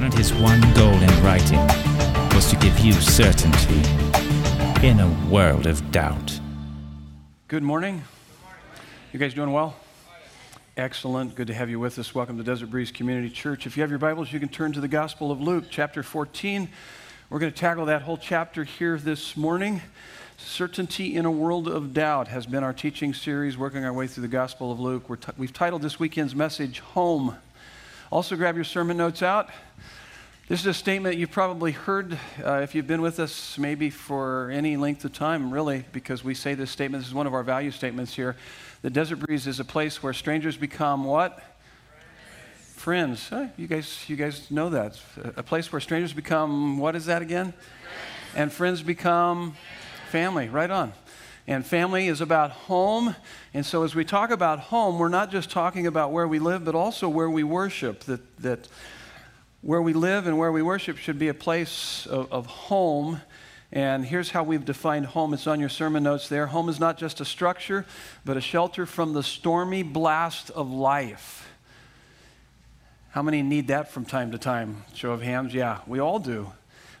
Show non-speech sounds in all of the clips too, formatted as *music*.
and his one goal in writing was to give you certainty in a world of doubt. Good morning. You guys doing well? Excellent. Good to have you with us. Welcome to Desert Breeze Community Church. If you have your Bibles, you can turn to the Gospel of Luke, chapter 14. We're going to tackle that whole chapter here this morning. Certainty in a World of Doubt has been our teaching series, working our way through the Gospel of Luke. T- we've titled this weekend's message, Home. Also, grab your sermon notes out. This is a statement you've probably heard uh, if you've been with us maybe for any length of time, really, because we say this statement. This is one of our value statements here. The Desert Breeze is a place where strangers become what? Friends. Friends. you guys, you guys know that. A place where strangers become what is that again? Friends. And friends become family. Right on. And family is about home. And so as we talk about home, we're not just talking about where we live, but also where we worship. That that where we live and where we worship should be a place of, of home and here's how we've defined home. It's on your sermon notes there. Home is not just a structure, but a shelter from the stormy blast of life. How many need that from time to time? Show of hands? Yeah, we all do.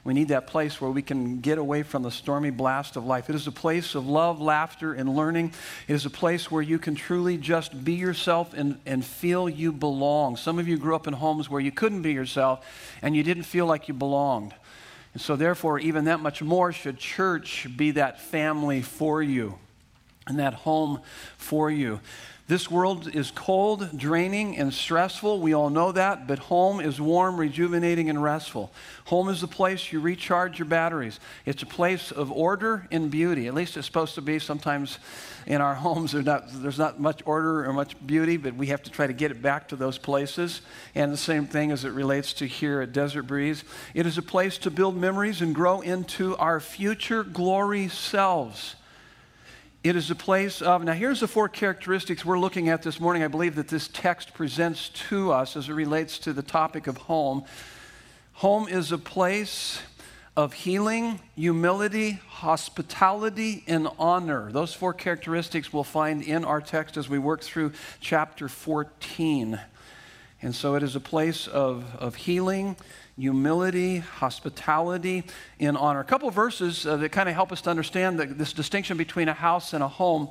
We need that place where we can get away from the stormy blast of life. It is a place of love, laughter, and learning. It is a place where you can truly just be yourself and, and feel you belong. Some of you grew up in homes where you couldn't be yourself and you didn't feel like you belonged. And so, therefore, even that much more should church be that family for you and that home for you. This world is cold, draining, and stressful. We all know that, but home is warm, rejuvenating, and restful. Home is the place you recharge your batteries. It's a place of order and beauty. At least it's supposed to be. Sometimes in our homes there's not, there's not much order or much beauty, but we have to try to get it back to those places. And the same thing as it relates to here at Desert Breeze. It is a place to build memories and grow into our future glory selves. It is a place of, now here's the four characteristics we're looking at this morning. I believe that this text presents to us as it relates to the topic of home. Home is a place of healing, humility, hospitality, and honor. Those four characteristics we'll find in our text as we work through chapter 14. And so it is a place of, of healing, humility, hospitality, and honor. A couple verses uh, that kind of help us to understand the, this distinction between a house and a home.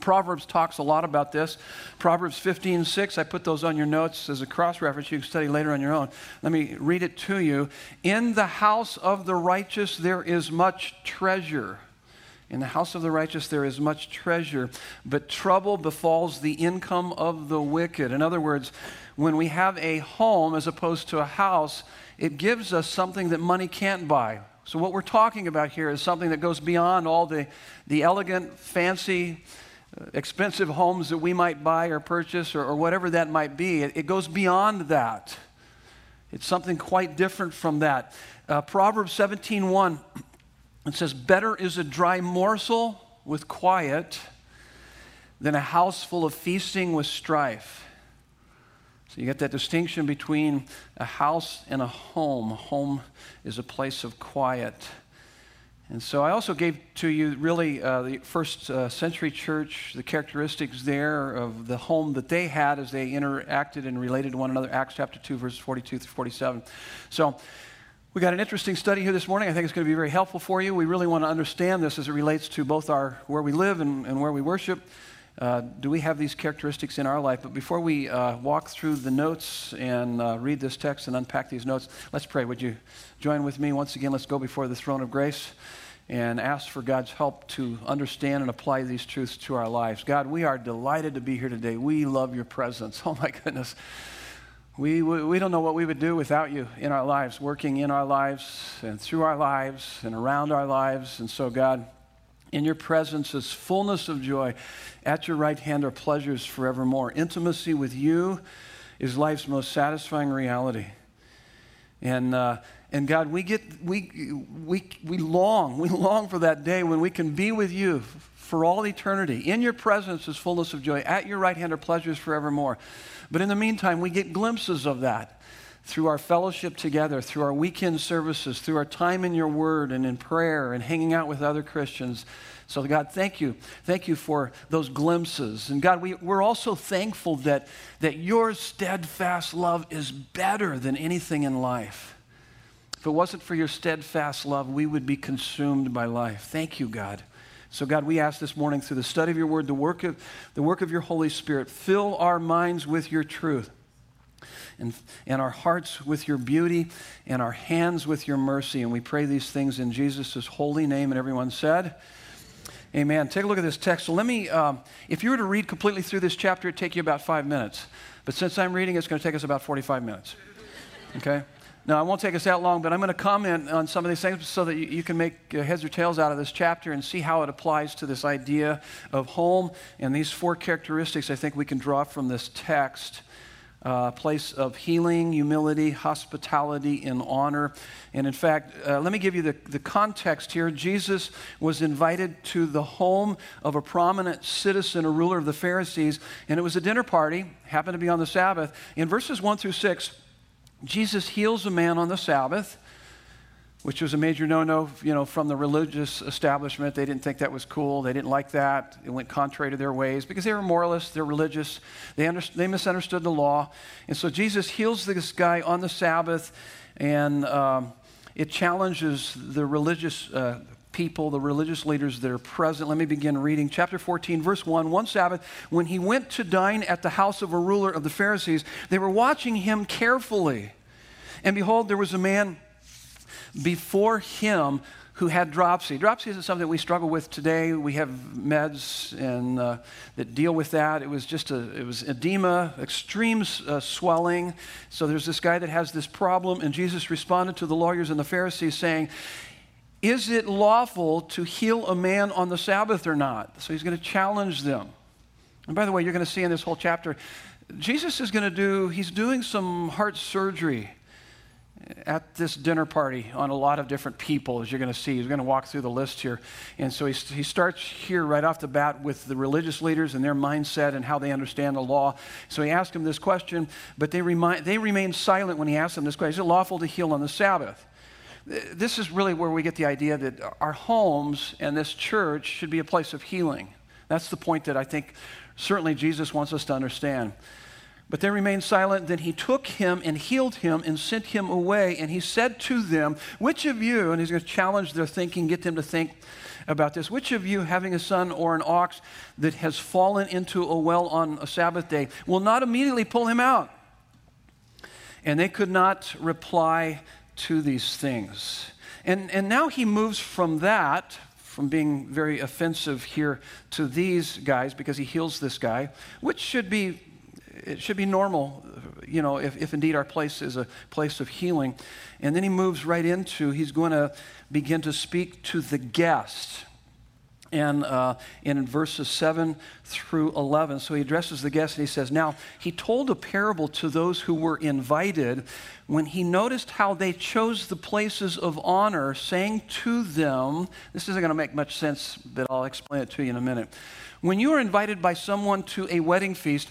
Proverbs talks a lot about this. Proverbs 15, 6, I put those on your notes as a cross reference. You can study later on your own. Let me read it to you. In the house of the righteous there is much treasure. In the house of the righteous there is much treasure, but trouble befalls the income of the wicked. In other words, when we have a home as opposed to a house, it gives us something that money can't buy. So, what we're talking about here is something that goes beyond all the, the elegant, fancy, uh, expensive homes that we might buy or purchase or, or whatever that might be. It, it, goes beyond that. It's something quite different from that. Uh, Proverbs 17:1 *clears throat* it says, "Better is a dry morsel with quiet than a house full of feasting with strife." So you get that distinction between a house and a home. A home is a place of quiet. And so I also gave to you really uh, the first uh, century church, the characteristics there of the home that they had as they interacted and related to one another, Acts chapter 2, verses 42 through 47. So we got an interesting study here this morning. I think it's going to be very helpful for you. We really want to understand this as it relates to both our where we live and, and where we worship. Uh, do we have these characteristics in our life? But before we uh, walk through the notes and uh, read this text and unpack these notes, let's pray. Would you join with me once again? Let's go before the throne of grace and ask for God's help to understand and apply these truths to our lives. God, we are delighted to be here today. We love your presence. *laughs* Oh my goodness. We, we, we don't know what we would do without you in our lives, working in our lives and through our lives and around our lives. And so, God, in your presence is fullness of joy. At your right hand are pleasures forevermore. Intimacy with you is life's most satisfying reality. And, uh, and God, we, get, we, we, we long, we long for that day when we can be with you for all eternity. In your presence is fullness of joy. At your right hand are pleasures forevermore. But in the meantime, we get glimpses of that through our fellowship together, through our weekend services, through our time in your word and in prayer and hanging out with other Christians. So, God, thank you. Thank you for those glimpses. And God, we, we're also thankful that, that your steadfast love is better than anything in life. If it wasn't for your steadfast love, we would be consumed by life. Thank you, God. So, God, we ask this morning through the study of your word, the work of, the work of your Holy Spirit, fill our minds with your truth and, and our hearts with your beauty and our hands with your mercy. And we pray these things in Jesus' holy name. And everyone said, Amen. Take a look at this text. So let me, um, if you were to read completely through this chapter, it'd take you about five minutes. But since I'm reading, it's going to take us about 45 minutes. Okay? Now, I won't take us that long, but I'm going to comment on some of these things so that you, you can make heads or tails out of this chapter and see how it applies to this idea of home. And these four characteristics I think we can draw from this text uh, place of healing, humility, hospitality, and honor. And in fact, uh, let me give you the, the context here. Jesus was invited to the home of a prominent citizen, a ruler of the Pharisees, and it was a dinner party, happened to be on the Sabbath. In verses 1 through 6, Jesus heals a man on the Sabbath which was a major no-no, you know, from the religious establishment. They didn't think that was cool. They didn't like that. It went contrary to their ways because they were moralists. They're religious. They, under, they misunderstood the law. And so Jesus heals this guy on the Sabbath, and um, it challenges the religious uh, people, the religious leaders that are present. Let me begin reading. Chapter 14, verse 1. One Sabbath, when he went to dine at the house of a ruler of the Pharisees, they were watching him carefully. And behold, there was a man before him who had dropsy. Dropsy isn't something we struggle with today. We have meds and uh, that deal with that. It was just a, it was edema, extreme uh, swelling. So there's this guy that has this problem, and Jesus responded to the lawyers and the Pharisees saying, "Is it lawful to heal a man on the Sabbath or not?" So he's going to challenge them. And by the way, you're going to see in this whole chapter, Jesus is going to do. He's doing some heart surgery at this dinner party on a lot of different people, as you're going to see. He's going to walk through the list here. And so he, he starts here right off the bat with the religious leaders and their mindset and how they understand the law. So he asked them this question, but they, remind, they silent when he asked them this question Is it lawful to heal on the Sabbath? This is really where we get the idea that our homes and this church should be a place of healing. That's the point that I think certainly Jesus wants us to understand. But they remained silent. Then he took him and healed him and sent him away. And he said to them, Which of you, and he's going to challenge their thinking, get them to think about this, which of you, having a son or an ox that has fallen into a well on a Sabbath day, will not immediately pull him out? And they could not reply to these things. And, and now he moves from that, from being very offensive here to these guys, because he heals this guy, which should be it should be normal, you know, if, if indeed our place is a place of healing. And then he moves right into, he's going to begin to speak to the guest. And, uh, in verses 7 through 11, so he addresses the guest and he says, Now, he told a parable to those who were invited when he noticed how they chose the places of honor, saying to them, This isn't going to make much sense, but I'll explain it to you in a minute. When you are invited by someone to a wedding feast,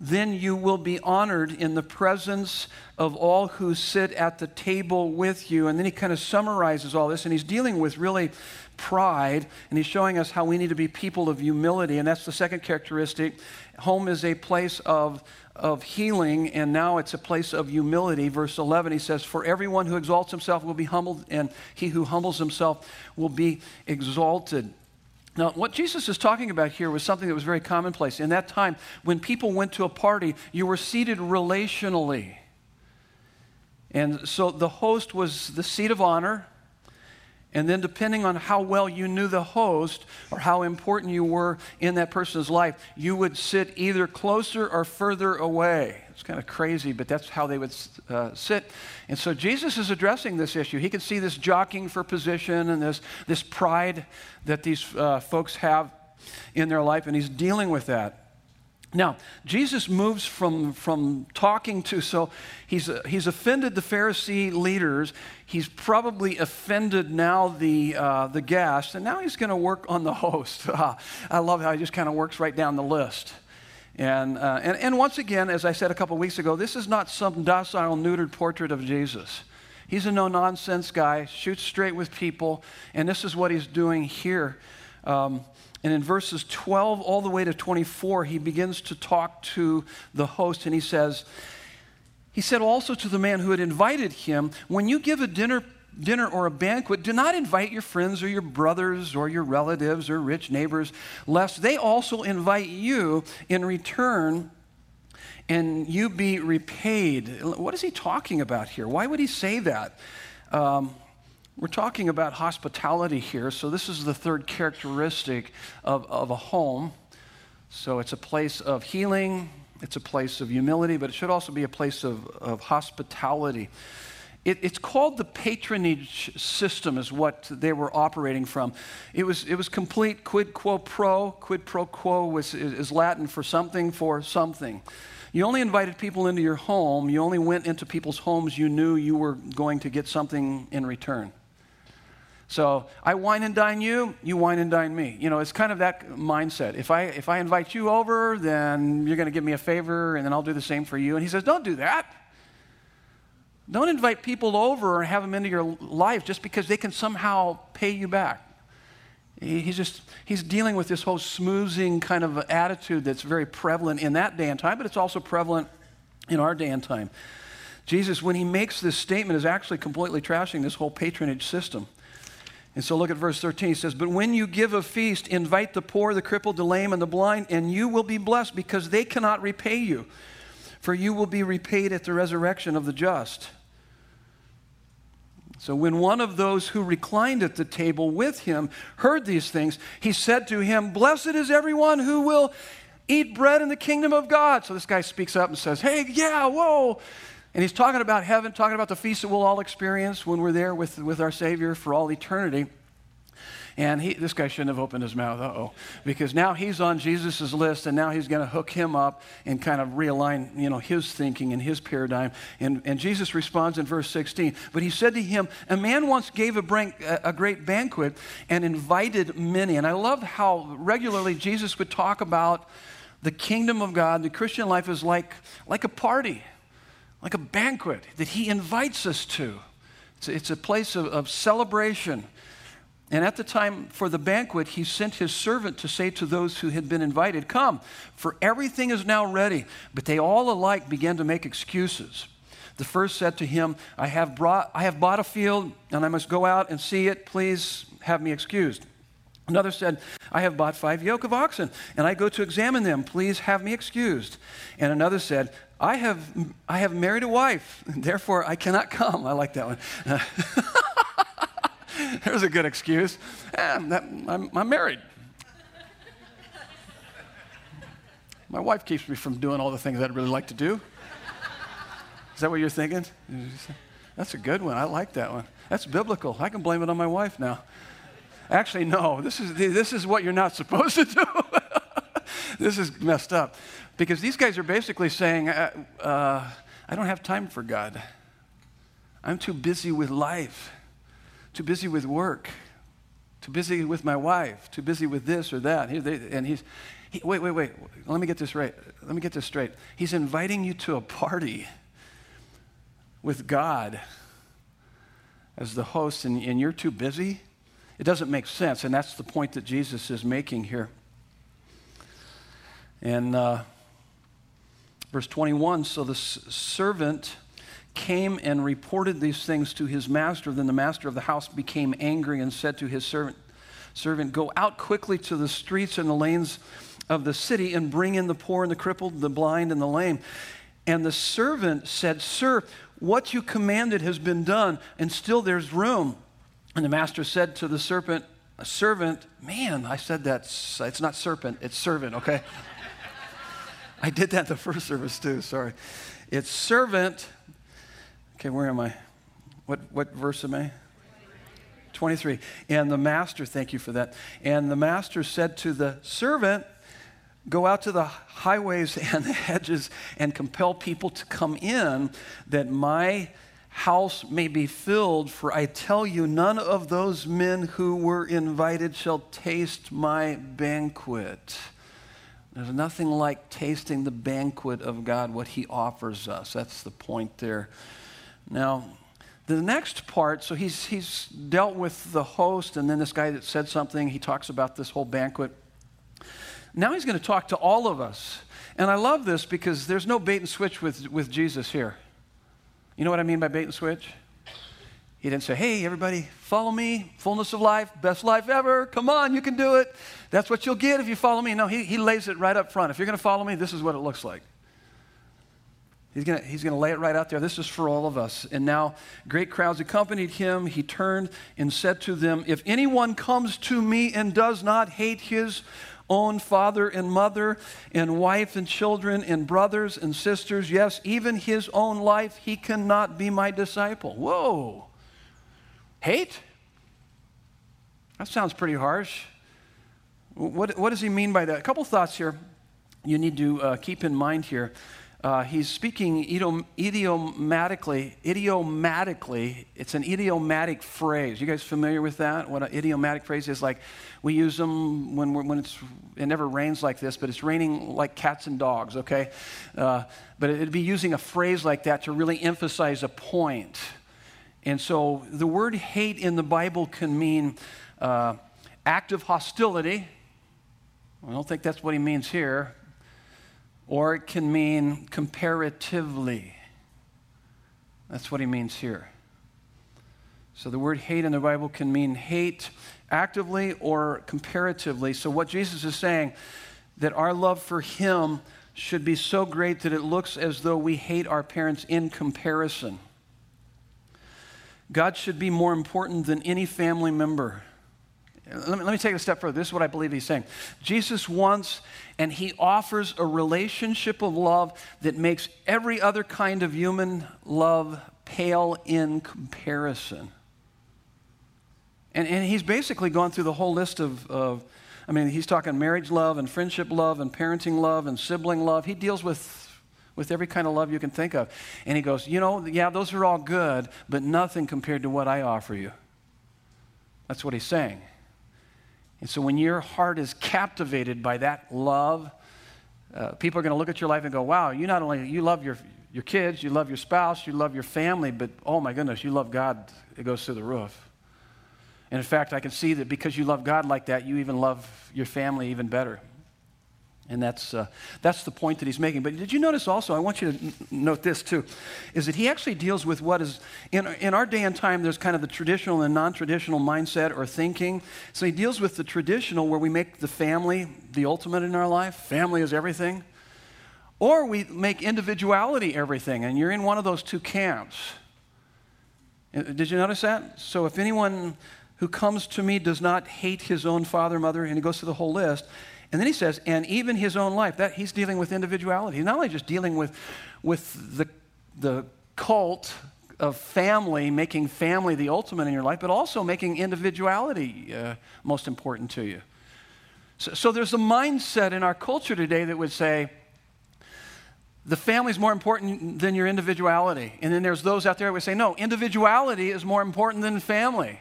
then you will be honored in the presence of all who sit at the table with you. And then he kind of summarizes all this, and he's dealing with really pride, and he's showing us how we need to be people of humility. And that's the second characteristic. Home is a place of, of healing, and now it's a place of humility. Verse 11, he says, For everyone who exalts himself will be humbled, and he who humbles himself will be exalted. Now, what Jesus is talking about here was something that was very commonplace. In that time, when people went to a party, you were seated relationally. And so the host was the seat of honor. And then, depending on how well you knew the host or how important you were in that person's life, you would sit either closer or further away. It's kind of crazy, but that's how they would uh, sit. And so, Jesus is addressing this issue. He can see this jockeying for position and this, this pride that these uh, folks have in their life, and he's dealing with that. Now, Jesus moves from, from talking to, so he's, he's offended the Pharisee leaders. He's probably offended now the, uh, the guests, and now he's going to work on the *laughs* host. *laughs* I love how he just kind of works right down the list. And, uh, and, and once again, as I said a couple weeks ago, this is not some docile, neutered portrait of Jesus. He's a no nonsense guy, shoots straight with people, and this is what he's doing here. Um, and in verses 12 all the way to 24, he begins to talk to the host and he says, He said also to the man who had invited him, When you give a dinner, dinner or a banquet, do not invite your friends or your brothers or your relatives or rich neighbors, lest they also invite you in return and you be repaid. What is he talking about here? Why would he say that? Um, we're talking about hospitality here, so this is the third characteristic of, of a home. So it's a place of healing, it's a place of humility, but it should also be a place of, of hospitality. It, it's called the patronage system, is what they were operating from. It was, it was complete quid quo pro. Quid pro quo was, is Latin for something for something. You only invited people into your home, you only went into people's homes you knew you were going to get something in return. So I wine and dine you, you wine and dine me. You know, it's kind of that mindset. If I, if I invite you over, then you're going to give me a favor, and then I'll do the same for you. And he says, Don't do that. Don't invite people over and have them into your life just because they can somehow pay you back. He's just he's dealing with this whole smoozing kind of attitude that's very prevalent in that day and time, but it's also prevalent in our day and time. Jesus, when he makes this statement, is actually completely trashing this whole patronage system. And so look at verse 13. He says, But when you give a feast, invite the poor, the crippled, the lame, and the blind, and you will be blessed because they cannot repay you. For you will be repaid at the resurrection of the just. So when one of those who reclined at the table with him heard these things, he said to him, Blessed is everyone who will eat bread in the kingdom of God. So this guy speaks up and says, Hey, yeah, whoa. And he's talking about heaven, talking about the feast that we'll all experience when we're there with, with our Savior for all eternity. And he, this guy shouldn't have opened his mouth, oh, because now he's on Jesus' list, and now he's going to hook him up and kind of realign, you know, his thinking and his paradigm. And, and Jesus responds in verse 16. But he said to him, A man once gave a, brank, a great banquet and invited many. And I love how regularly Jesus would talk about the kingdom of God. The Christian life is like, like a party like a banquet that he invites us to. It's a, it's a place of, of celebration. And at the time for the banquet, he sent his servant to say to those who had been invited, Come, for everything is now ready. But they all alike began to make excuses. The first said to him, I have, brought, I have bought a field, and I must go out and see it. Please have me excused. Another said, I have bought five yoke of oxen, and I go to examine them. Please have me excused. And another said, I have, I have married a wife, *laughs* therefore I cannot come. I like that one. *laughs* There's a good excuse. Eh, that, I'm, I'm married. My wife keeps me from doing all the things I'd really like to do. Is that what you're thinking? That's a good one. I like that one. That's biblical. I can blame it on my wife now. Actually, no. This is, this is what you're not supposed to do. This is messed up. Because these guys are basically saying, uh, uh, I don't have time for God. I'm too busy with life, too busy with work, too busy with my wife, too busy with this or that. And he's, he, wait, wait, wait. Let me get this right. Let me get this straight. He's inviting you to a party with God as the host, and, and you're too busy. It doesn't make sense, and that's the point that Jesus is making here. And uh, verse 21 so the s- servant came and reported these things to his master. Then the master of the house became angry and said to his servant, servant Go out quickly to the streets and the lanes of the city and bring in the poor and the crippled, the blind and the lame. And the servant said, Sir, what you commanded has been done, and still there's room. And the master said to the serpent, a servant, man, I said that, it's not serpent, it's servant, okay? I did that the first service too, sorry. It's servant. Okay, where am I? What, what verse am I? 23. And the master, thank you for that. And the master said to the servant, Go out to the highways *laughs* and the hedges and compel people to come in that my house may be filled. For I tell you, none of those men who were invited shall taste my banquet. There's nothing like tasting the banquet of God, what He offers us. That's the point there. Now, the next part, so he's, he's dealt with the host, and then this guy that said something, he talks about this whole banquet. Now he's going to talk to all of us. And I love this because there's no bait and switch with, with Jesus here. You know what I mean by bait and switch? He didn't say, hey, everybody, follow me, fullness of life, best life ever. Come on, you can do it. That's what you'll get if you follow me. No, he, he lays it right up front. If you're going to follow me, this is what it looks like. He's going he's to lay it right out there. This is for all of us. And now great crowds accompanied him. He turned and said to them, If anyone comes to me and does not hate his own father and mother and wife and children and brothers and sisters, yes, even his own life, he cannot be my disciple. Whoa. Hate? That sounds pretty harsh. What, what does he mean by that? A couple thoughts here you need to uh, keep in mind here. Uh, he's speaking idiom, idiomatically. Idiomatically, it's an idiomatic phrase. You guys familiar with that? What an idiomatic phrase is like? We use them when, when it's, it never rains like this, but it's raining like cats and dogs, okay? Uh, but it'd be using a phrase like that to really emphasize a point. And so the word hate in the Bible can mean uh, active hostility. I don't think that's what he means here. Or it can mean comparatively. That's what he means here. So the word hate in the Bible can mean hate actively or comparatively. So what Jesus is saying that our love for him should be so great that it looks as though we hate our parents in comparison. God should be more important than any family member. Let me, let me take it a step further. This is what I believe he's saying. Jesus wants and he offers a relationship of love that makes every other kind of human love pale in comparison. And, and he's basically gone through the whole list of, of, I mean, he's talking marriage love and friendship love and parenting love and sibling love. He deals with with every kind of love you can think of. And he goes, You know, yeah, those are all good, but nothing compared to what I offer you. That's what he's saying. And so when your heart is captivated by that love, uh, people are going to look at your life and go, wow, you not only, you love your, your kids, you love your spouse, you love your family, but oh my goodness, you love God. It goes through the roof. And in fact, I can see that because you love God like that, you even love your family even better. And that's, uh, that's the point that he's making. But did you notice also, I want you to n- note this too, is that he actually deals with what is, in, in our day and time, there's kind of the traditional and non traditional mindset or thinking. So he deals with the traditional where we make the family the ultimate in our life, family is everything. Or we make individuality everything, and you're in one of those two camps. Uh, did you notice that? So if anyone who comes to me does not hate his own father, mother, and he goes through the whole list, and then he says, and even his own life, that he's dealing with individuality. He's not only just dealing with, with the, the cult of family, making family the ultimate in your life, but also making individuality uh, most important to you. So, so there's a mindset in our culture today that would say, the family is more important than your individuality. And then there's those out there who would say, no, individuality is more important than family.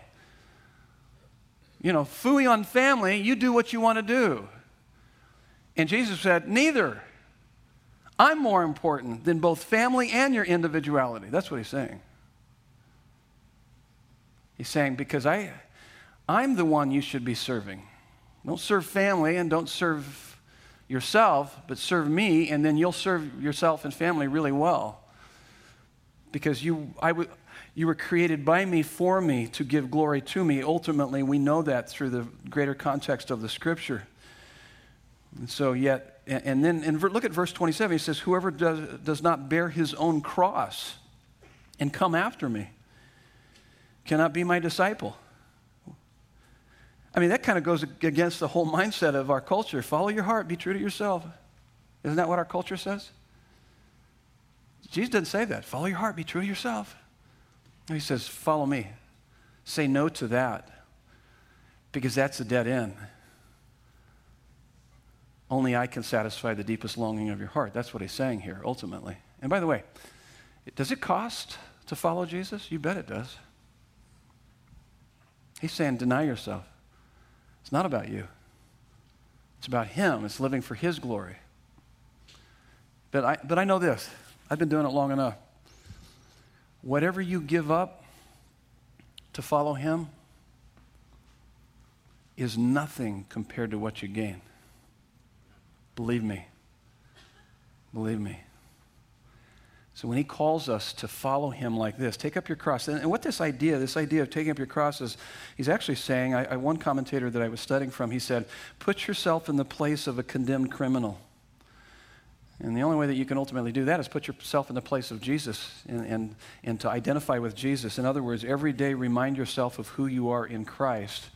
You know, fooey on family, you do what you want to do. And Jesus said, Neither. I'm more important than both family and your individuality. That's what he's saying. He's saying, Because I, I'm the one you should be serving. Don't serve family and don't serve yourself, but serve me, and then you'll serve yourself and family really well. Because you, I w- you were created by me for me to give glory to me. Ultimately, we know that through the greater context of the scripture. And so, yet, and then and look at verse 27. He says, Whoever does, does not bear his own cross and come after me cannot be my disciple. I mean, that kind of goes against the whole mindset of our culture. Follow your heart, be true to yourself. Isn't that what our culture says? Jesus didn't say that. Follow your heart, be true to yourself. He says, Follow me. Say no to that because that's a dead end. Only I can satisfy the deepest longing of your heart. That's what he's saying here, ultimately. And by the way, does it cost to follow Jesus? You bet it does. He's saying, deny yourself. It's not about you, it's about Him. It's living for His glory. But I, but I know this I've been doing it long enough. Whatever you give up to follow Him is nothing compared to what you gain. Believe me. Believe me. So when he calls us to follow him like this, take up your cross. And, what this idea, this idea of taking up your cross is, he's actually saying, I, I, one commentator that I was studying from, he said, put yourself in the place of a condemned criminal. And the only way that you can ultimately do that is put yourself in the place of Jesus and, and, and to identify with Jesus. In other words, every day remind yourself of who you are in Christ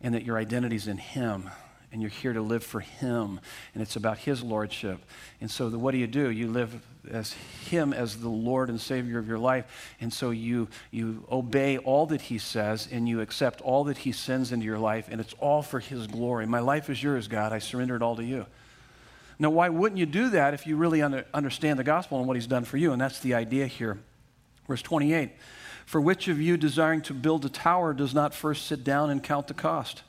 and that your identity is in him and you're here to live for Him, and it's about His lordship. And so, the, what do you do? You live as Him as the Lord and Savior of your life, and so you you obey all that He says, and you accept all that He sends into your life, and it's all for His glory. My life is yours, God. I surrender it all to you. Now, why wouldn't you do that if you really under, understand the gospel and what He's done for you? And that's the idea here. Verse 28 For which of you desiring to build a tower does not first sit down and count the cost?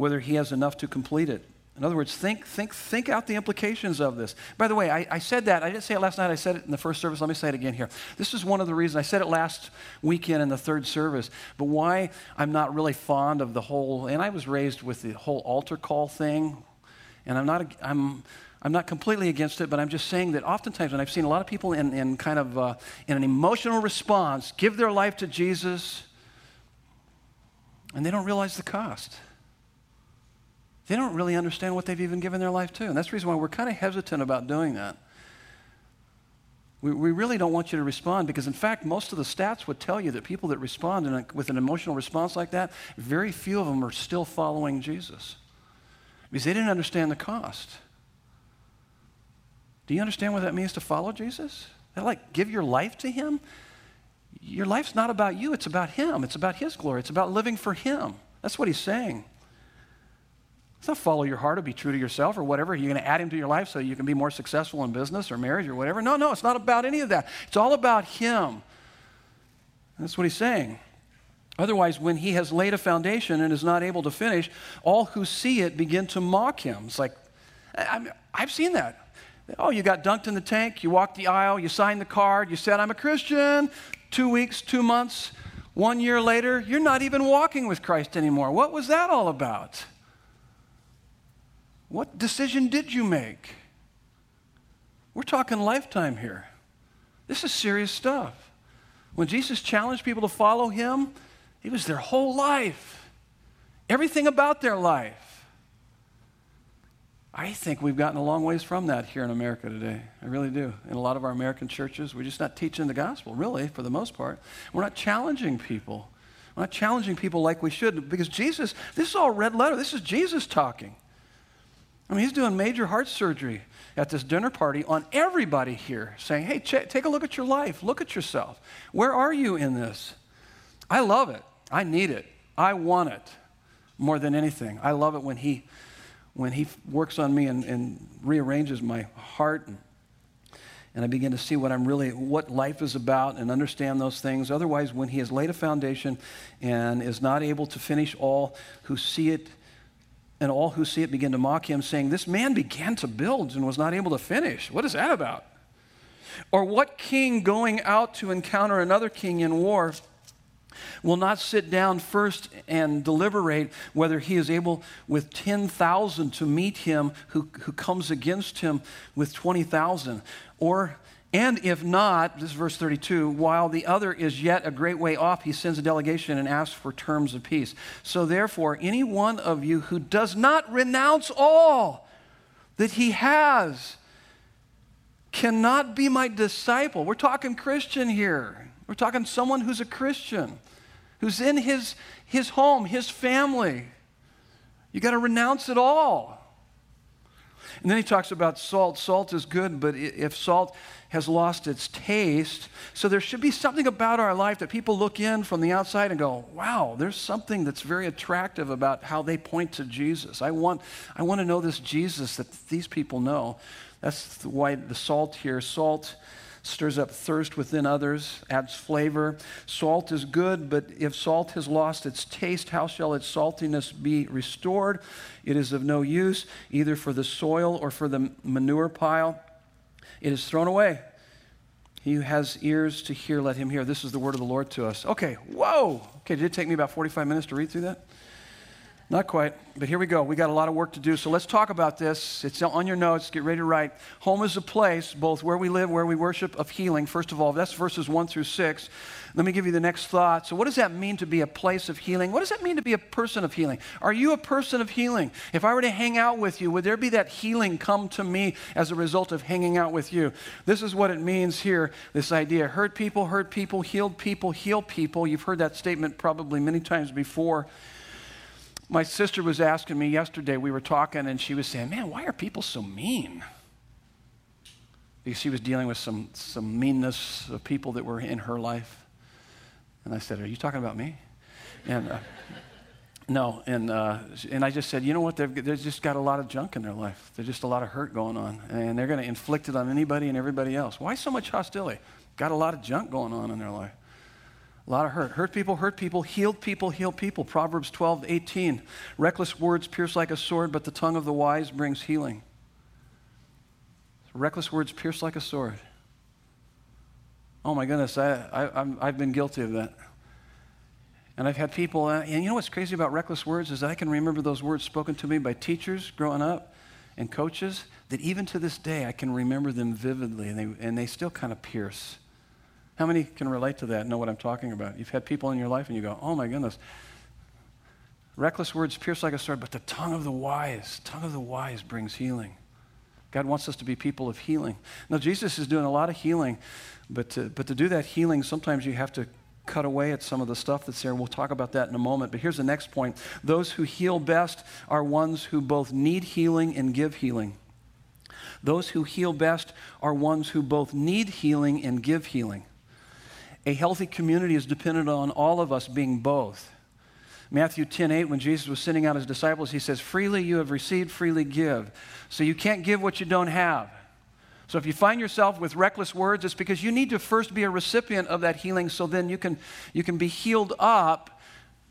Whether he has enough to complete it. In other words, think, think, think out the implications of this. By the way, I, I, said that. I didn't say it last night. I said it in the first service. Let me say it again here. This is one of the reasons. I said it last weekend in the third service. But why I'm not really fond of the whole, and I was raised with the whole altar call thing. And I'm not, I'm, I'm not completely against it, but I'm just saying that oftentimes when I've seen a lot of people in, in kind of uh, in an emotional response give their life to Jesus, and they don't realize the cost they don't really understand what they've even given their life to. And that's the reason why we're kind of hesitant about doing that. We, we really don't want you to respond because, in fact, most of the stats would tell you that people that respond a, with an emotional response like that, very few of them are still following Jesus because they didn't understand the cost. Do you understand what that means to follow Jesus? That like give your life to Him? Your life's not about you, it's about Him. It's about His glory. It's about living for Him. That's what He's saying. It's not follow your heart or be true to yourself or whatever. You're going to add him to your life so you can be more successful in business or marriage or whatever. No, no, it's not about any of that. It's all about him. That's what he's saying. Otherwise, when he has laid a foundation and is not able to finish, all who see it begin to mock him. It's like, I, have seen that. Oh, you got dunked in the tank, you walked the aisle, you signed the card, you said, I'm a Christian. Two weeks, two months, one year later, you're not even walking with Christ anymore. What was that all about? What decision did you make? We're talking lifetime here. This is serious stuff. When Jesus challenged people to follow him, it was their whole life, everything about their life. I think we've gotten a long ways from that here in America today. I really do. In a lot of our American churches, we're just not teaching the gospel, really, for the most part. We're not challenging people. We're not challenging people like we should because Jesus, this is all red letter. This is Jesus talking. I mean, he's doing major heart surgery at this dinner party on everybody here, saying, hey, ch- take a look at your life. Look at yourself. Where are you in this? I love it. I need it. I want it more than anything. I love it when he, when he works on me and, and rearranges my heart and, and I begin to see what I'm really, what life is about and understand those things. Otherwise, when he has laid a foundation and is not able to finish all who see it and all who see it begin to mock him, saying, This man began to build and was not able to finish. What is that about? Or what king going out to encounter another king in war will not sit down first and deliberate whether he is able with 10,000 to meet him who, who comes against him with 20,000? Or and if not, this is verse 32, while the other is yet a great way off, he sends a delegation and asks for terms of peace. So therefore, any one of you who does not renounce all that he has cannot be my disciple. We're talking Christian here. We're talking someone who's a Christian, who's in his, his home, his family. You got to renounce it all. And then he talks about salt. Salt is good, but if salt has lost its taste, so there should be something about our life that people look in from the outside and go, wow, there's something that's very attractive about how they point to Jesus. I want, I want to know this Jesus that these people know. That's why the salt here, salt stirs up thirst within others, adds flavor. Salt is good, but if salt has lost its taste, how shall its saltiness be restored? It is of no use, either for the soil or for the manure pile. It is thrown away. He who has ears to hear, let him hear. This is the word of the Lord to us. Okay, whoa. Okay, did it take me about 45 minutes to read through that? Not quite, but here we go. We got a lot of work to do. So let's talk about this. It's on your notes. Get ready to write. Home is a place, both where we live, where we worship, of healing. First of all, that's verses 1 through 6. Let me give you the next thought. So, what does that mean to be a place of healing? What does that mean to be a person of healing? Are you a person of healing? If I were to hang out with you, would there be that healing come to me as a result of hanging out with you? This is what it means here this idea hurt people, hurt people, healed people, heal people. You've heard that statement probably many times before. My sister was asking me yesterday, we were talking, and she was saying, Man, why are people so mean? Because she was dealing with some, some meanness of people that were in her life. And I said, Are you talking about me? And uh, *laughs* no, and, uh, and I just said, You know what? They've, they've just got a lot of junk in their life. There's just a lot of hurt going on. And they're going to inflict it on anybody and everybody else. Why so much hostility? Got a lot of junk going on in their life. A lot of hurt. Hurt people, hurt people, healed people, heal people. Proverbs 12, 18. Reckless words pierce like a sword, but the tongue of the wise brings healing. Reckless words pierce like a sword. Oh my goodness, I, I, have been guilty of that. And I've had people, uh, and you know what's crazy about reckless words is I can remember those words spoken to me by teachers growing up and coaches that even to this day I can remember them vividly and they, and they still kind of pierce. How many can relate to that and know what I'm talking about? You've had people in your life and you go, oh my goodness. Reckless words pierce like a sword, but the tongue of the wise, tongue of the wise brings healing. God wants us to be people of healing. Now, Jesus is doing a lot of healing, but to, but to do that healing, sometimes you have to cut away at some of the stuff that's there. We'll talk about that in a moment. But here's the next point those who heal best are ones who both need healing and give healing. Those who heal best are ones who both need healing and give healing. A healthy community is dependent on all of us being both. Matthew 10 8, when Jesus was sending out his disciples, he says, Freely you have received, freely give. So you can't give what you don't have. So if you find yourself with reckless words, it's because you need to first be a recipient of that healing so then you can, you can be healed up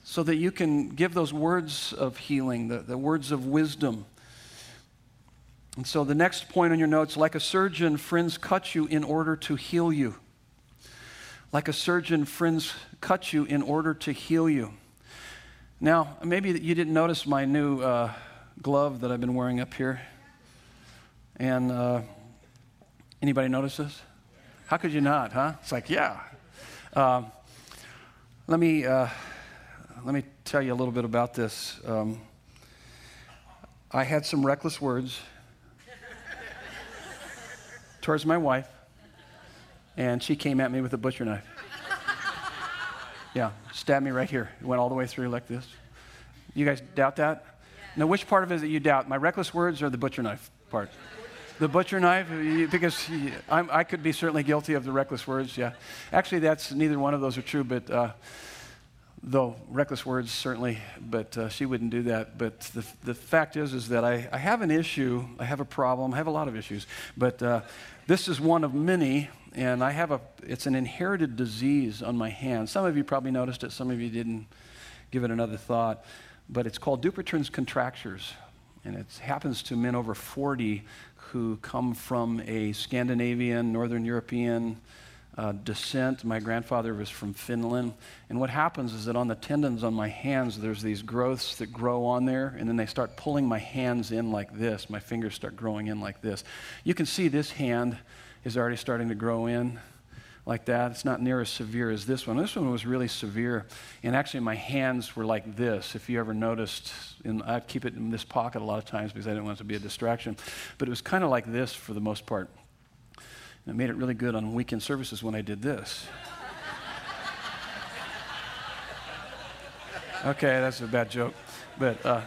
so that you can give those words of healing, the, the words of wisdom. And so the next point on your notes like a surgeon, friends cut you in order to heal you. Like a surgeon, friends cut you in order to heal you. Now, maybe you didn't notice my new uh, glove that I've been wearing up here. And uh, anybody notice this? How could you not, huh? It's like, yeah. Uh, let me uh, let me tell you a little bit about this. Um, I had some reckless words towards my wife and she came at me with a butcher knife. Yeah, stabbed me right here. It went all the way through like this. You guys doubt that? Now, which part of it that you doubt? My reckless words or the butcher knife part? The butcher knife, because I'm, i could be certainly guilty of the reckless words, yeah. Actually, that's neither one of those are true, but uh, though reckless words certainly, but uh, she wouldn't do that. But the, the fact is, is that I, I have an issue, I have a problem, I have a lot of issues, but uh, this is one of many and I have a, it's an inherited disease on my hands. Some of you probably noticed it, some of you didn't give it another thought, but it's called Dupuytren's contractures. And it happens to men over 40 who come from a Scandinavian, Northern European uh, descent. My grandfather was from Finland. And what happens is that on the tendons on my hands, there's these growths that grow on there, and then they start pulling my hands in like this. My fingers start growing in like this. You can see this hand is already starting to grow in like that. It's not near as severe as this one. This one was really severe. And actually, my hands were like this. If you ever noticed, and I'd keep it in this pocket a lot of times because I didn't want it to be a distraction. But it was kind of like this for the most part. And it made it really good on weekend services when I did this. *laughs* okay, that's a bad joke. But, uh,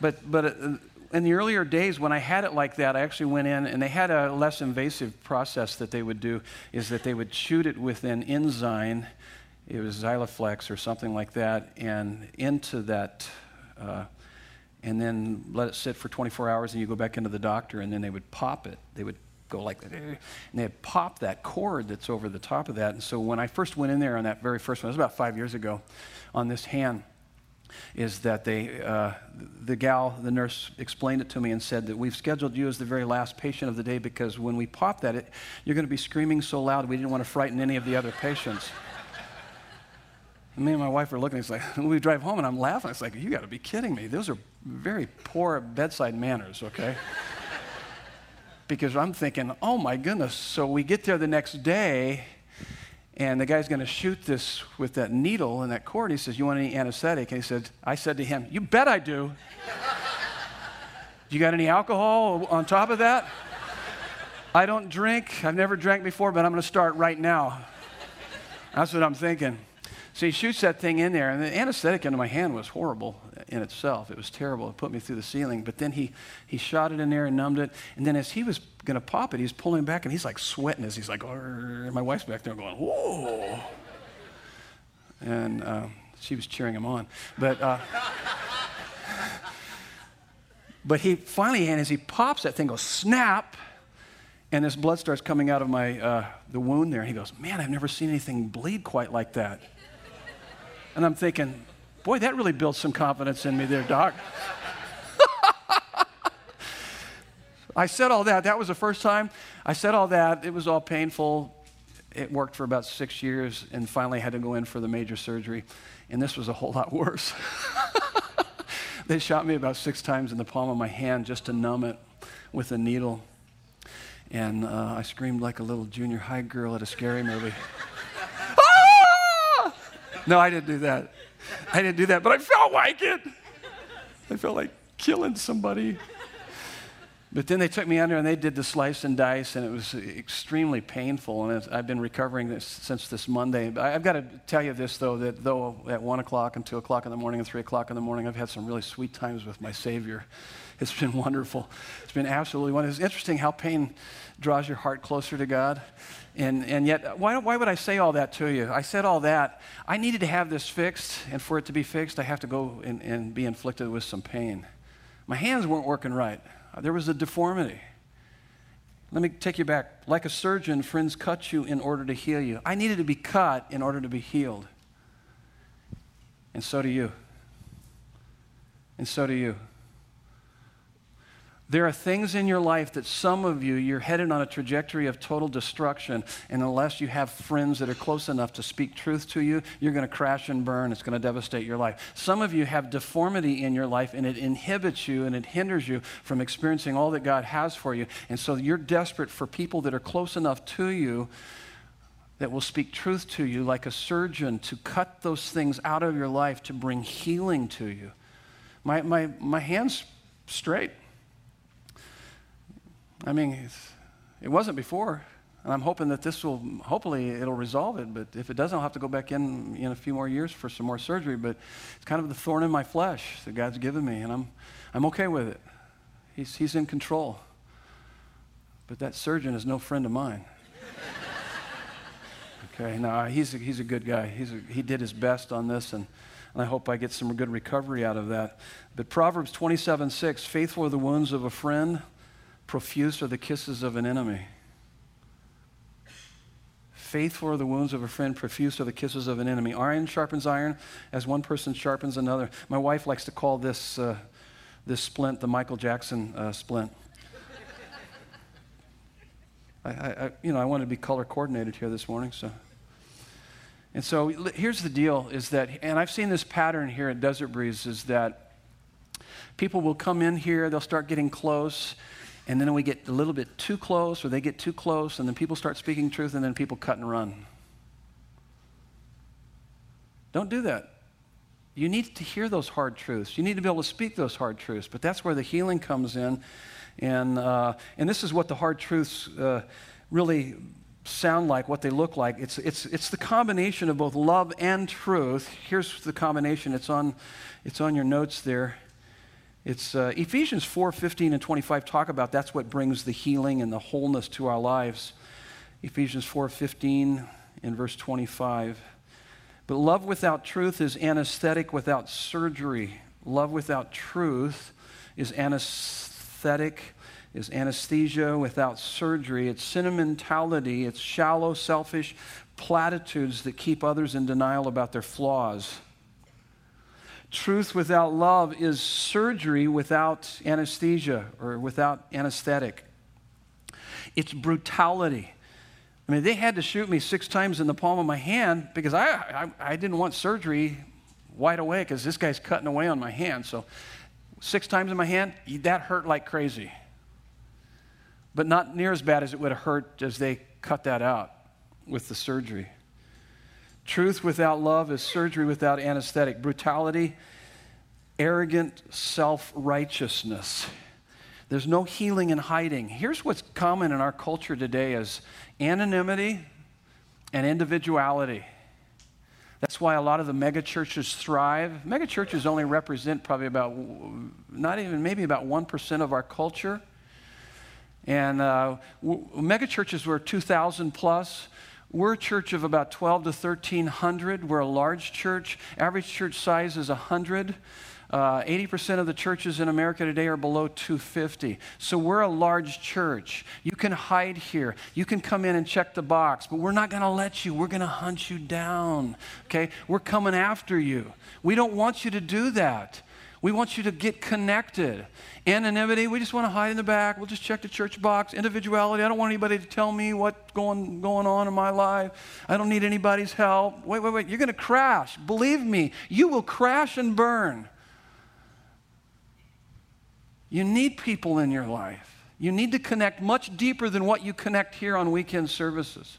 but, but uh, in the earlier days, when I had it like that, I actually went in and they had a less invasive process that they would do is that they would shoot it with an enzyme, it was Xiaflex or something like that, and into that, uh, and then let it sit for 24 hours, and you go back into the doctor, and then they would pop it. They would go like that, and they'd pop that cord that's over the top of that. And so when I first went in there on that very first one, it was about five years ago, on this hand is that they, uh, the gal, the nurse, explained it to me and said that we've scheduled you as the very last patient of the day because when we pop that, it, you're going to be screaming so loud we didn't want to frighten any of the other patients. *laughs* me and my wife are looking. It's like *laughs* we drive home, and I'm laughing. It's like you got to be kidding me. Those are very poor bedside manners. Okay. *laughs* because I'm thinking, oh my goodness. So we get there the next day and the guy's going to shoot this with that needle and that cord. He says, You want any anesthetic? And he said, I said to him, You bet I do. you got any alcohol on top of that? I don't drink. I've never drank before, but I'm going to start right now. That's what I'm thinking. So he shoots that thing in there, and the anesthetic into my hand was horrible in itself. It was terrible. It put me through the ceiling. But then he, he shot it in there and numbed it. And then as he was going to pop it, he's pulling back, and he's like sweating as he's like, my wife's back there going, whoa. And uh, she was cheering him on. But, uh, but he finally, and as he pops, that thing goes snap and this blood starts coming out of my uh, the wound there and he goes man i've never seen anything bleed quite like that and I'm thinking, boy, that really builds some confidence in me there, Doc. I said all that. That was the first time. I said all that. It was all painful. It worked for about six years and finally had to go in for the major surgery. And this was a whole lot worse. *laughs* they shot me about six times in the palm of my hand just to numb it with a needle. And uh, I screamed like a little junior high girl at a scary movie. *laughs* No, I didn't do that. I didn't do that, but I felt like it. I felt like killing somebody. But then they took me under and they did the slice and dice, and it was extremely painful. And I've been recovering this, since this Monday. I've got to tell you this, though, that though at 1 o'clock and 2 o'clock in the morning and 3 o'clock in the morning, I've had some really sweet times with my Savior. *laughs* It's been wonderful. It's been absolutely wonderful. It's interesting how pain draws your heart closer to God. And, and yet, why, why would I say all that to you? I said all that. I needed to have this fixed, and for it to be fixed, I have to go and, and be inflicted with some pain. My hands weren't working right, there was a deformity. Let me take you back. Like a surgeon, friends cut you in order to heal you. I needed to be cut in order to be healed. And so do you. And so do you. There are things in your life that some of you, you're headed on a trajectory of total destruction. And unless you have friends that are close enough to speak truth to you, you're going to crash and burn. It's going to devastate your life. Some of you have deformity in your life, and it inhibits you and it hinders you from experiencing all that God has for you. And so you're desperate for people that are close enough to you that will speak truth to you like a surgeon to cut those things out of your life to bring healing to you. My, my, my hand's straight. I mean, it wasn't before. And I'm hoping that this will, hopefully, it'll resolve it. But if it doesn't, I'll have to go back in in a few more years for some more surgery. But it's kind of the thorn in my flesh that God's given me, and I'm, I'm okay with it. He's, he's in control. But that surgeon is no friend of mine. *laughs* okay, no, he's a, he's a good guy. He's a, he did his best on this, and, and I hope I get some good recovery out of that. But Proverbs 27 6 faithful are the wounds of a friend Profuse are the kisses of an enemy. Faithful are the wounds of a friend, profuse are the kisses of an enemy. Iron sharpens iron as one person sharpens another. My wife likes to call this, uh, this splint the Michael Jackson uh, splint. I, I, you know, I wanted to be color coordinated here this morning, so. And so here's the deal is that, and I've seen this pattern here at Desert Breeze, is that people will come in here, they'll start getting close, and then we get a little bit too close, or they get too close, and then people start speaking truth, and then people cut and run. Don't do that. You need to hear those hard truths. You need to be able to speak those hard truths. But that's where the healing comes in. And, uh, and this is what the hard truths uh, really sound like, what they look like. It's, it's, it's the combination of both love and truth. Here's the combination. It's on, it's on your notes there. It's uh, Ephesians 4 15 and 25 talk about that's what brings the healing and the wholeness to our lives. Ephesians 4 15 in verse 25. But love without truth is anesthetic without surgery. Love without truth is anesthetic, is anesthesia without surgery. It's sentimentality, it's shallow, selfish platitudes that keep others in denial about their flaws. Truth without love is surgery without anesthesia or without anesthetic. It's brutality. I mean, they had to shoot me six times in the palm of my hand because I, I, I didn't want surgery wide awake because this guy's cutting away on my hand. So, six times in my hand, that hurt like crazy. But not near as bad as it would have hurt as they cut that out with the surgery. Truth without love is surgery without anesthetic. Brutality, arrogant self righteousness. There's no healing in hiding. Here's what's common in our culture today is anonymity and individuality. That's why a lot of the mega churches thrive. Mega churches only represent probably about, not even, maybe about 1% of our culture. And uh, mega churches were 2,000 plus. We're a church of about 12 to 1,300. We're a large church. Average church size is 100. Uh, 80% of the churches in America today are below 250. So we're a large church. You can hide here. You can come in and check the box, but we're not going to let you. We're going to hunt you down. Okay? We're coming after you. We don't want you to do that. We want you to get connected. Anonymity, we just want to hide in the back. We'll just check the church box. Individuality, I don't want anybody to tell me what's going, going on in my life. I don't need anybody's help. Wait, wait, wait. You're going to crash. Believe me, you will crash and burn. You need people in your life. You need to connect much deeper than what you connect here on weekend services.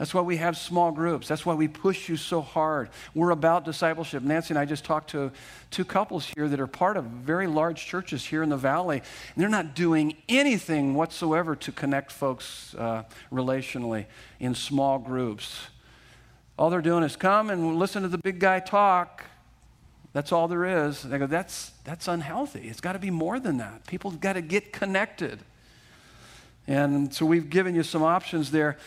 That's why we have small groups. That's why we push you so hard. We're about discipleship. Nancy and I just talked to two couples here that are part of very large churches here in the valley, and they're not doing anything whatsoever to connect folks uh, relationally in small groups. All they're doing is come and listen to the big guy talk. That's all there is. They go, that's, that's unhealthy. It's got to be more than that. People have got to get connected. And so we've given you some options there.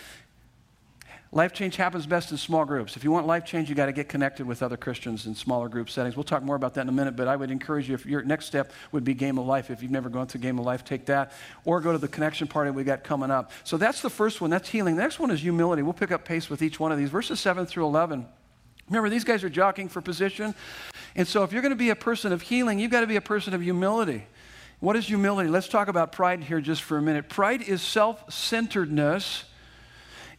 Life change happens best in small groups. If you want life change, you got to get connected with other Christians in smaller group settings. We'll talk more about that in a minute, but I would encourage you if your next step would be Game of Life. If you've never gone through Game of Life, take that or go to the connection party we got coming up. So that's the first one. That's healing. The next one is humility. We'll pick up pace with each one of these. Verses 7 through 11. Remember, these guys are jockeying for position. And so if you're going to be a person of healing, you've got to be a person of humility. What is humility? Let's talk about pride here just for a minute. Pride is self centeredness,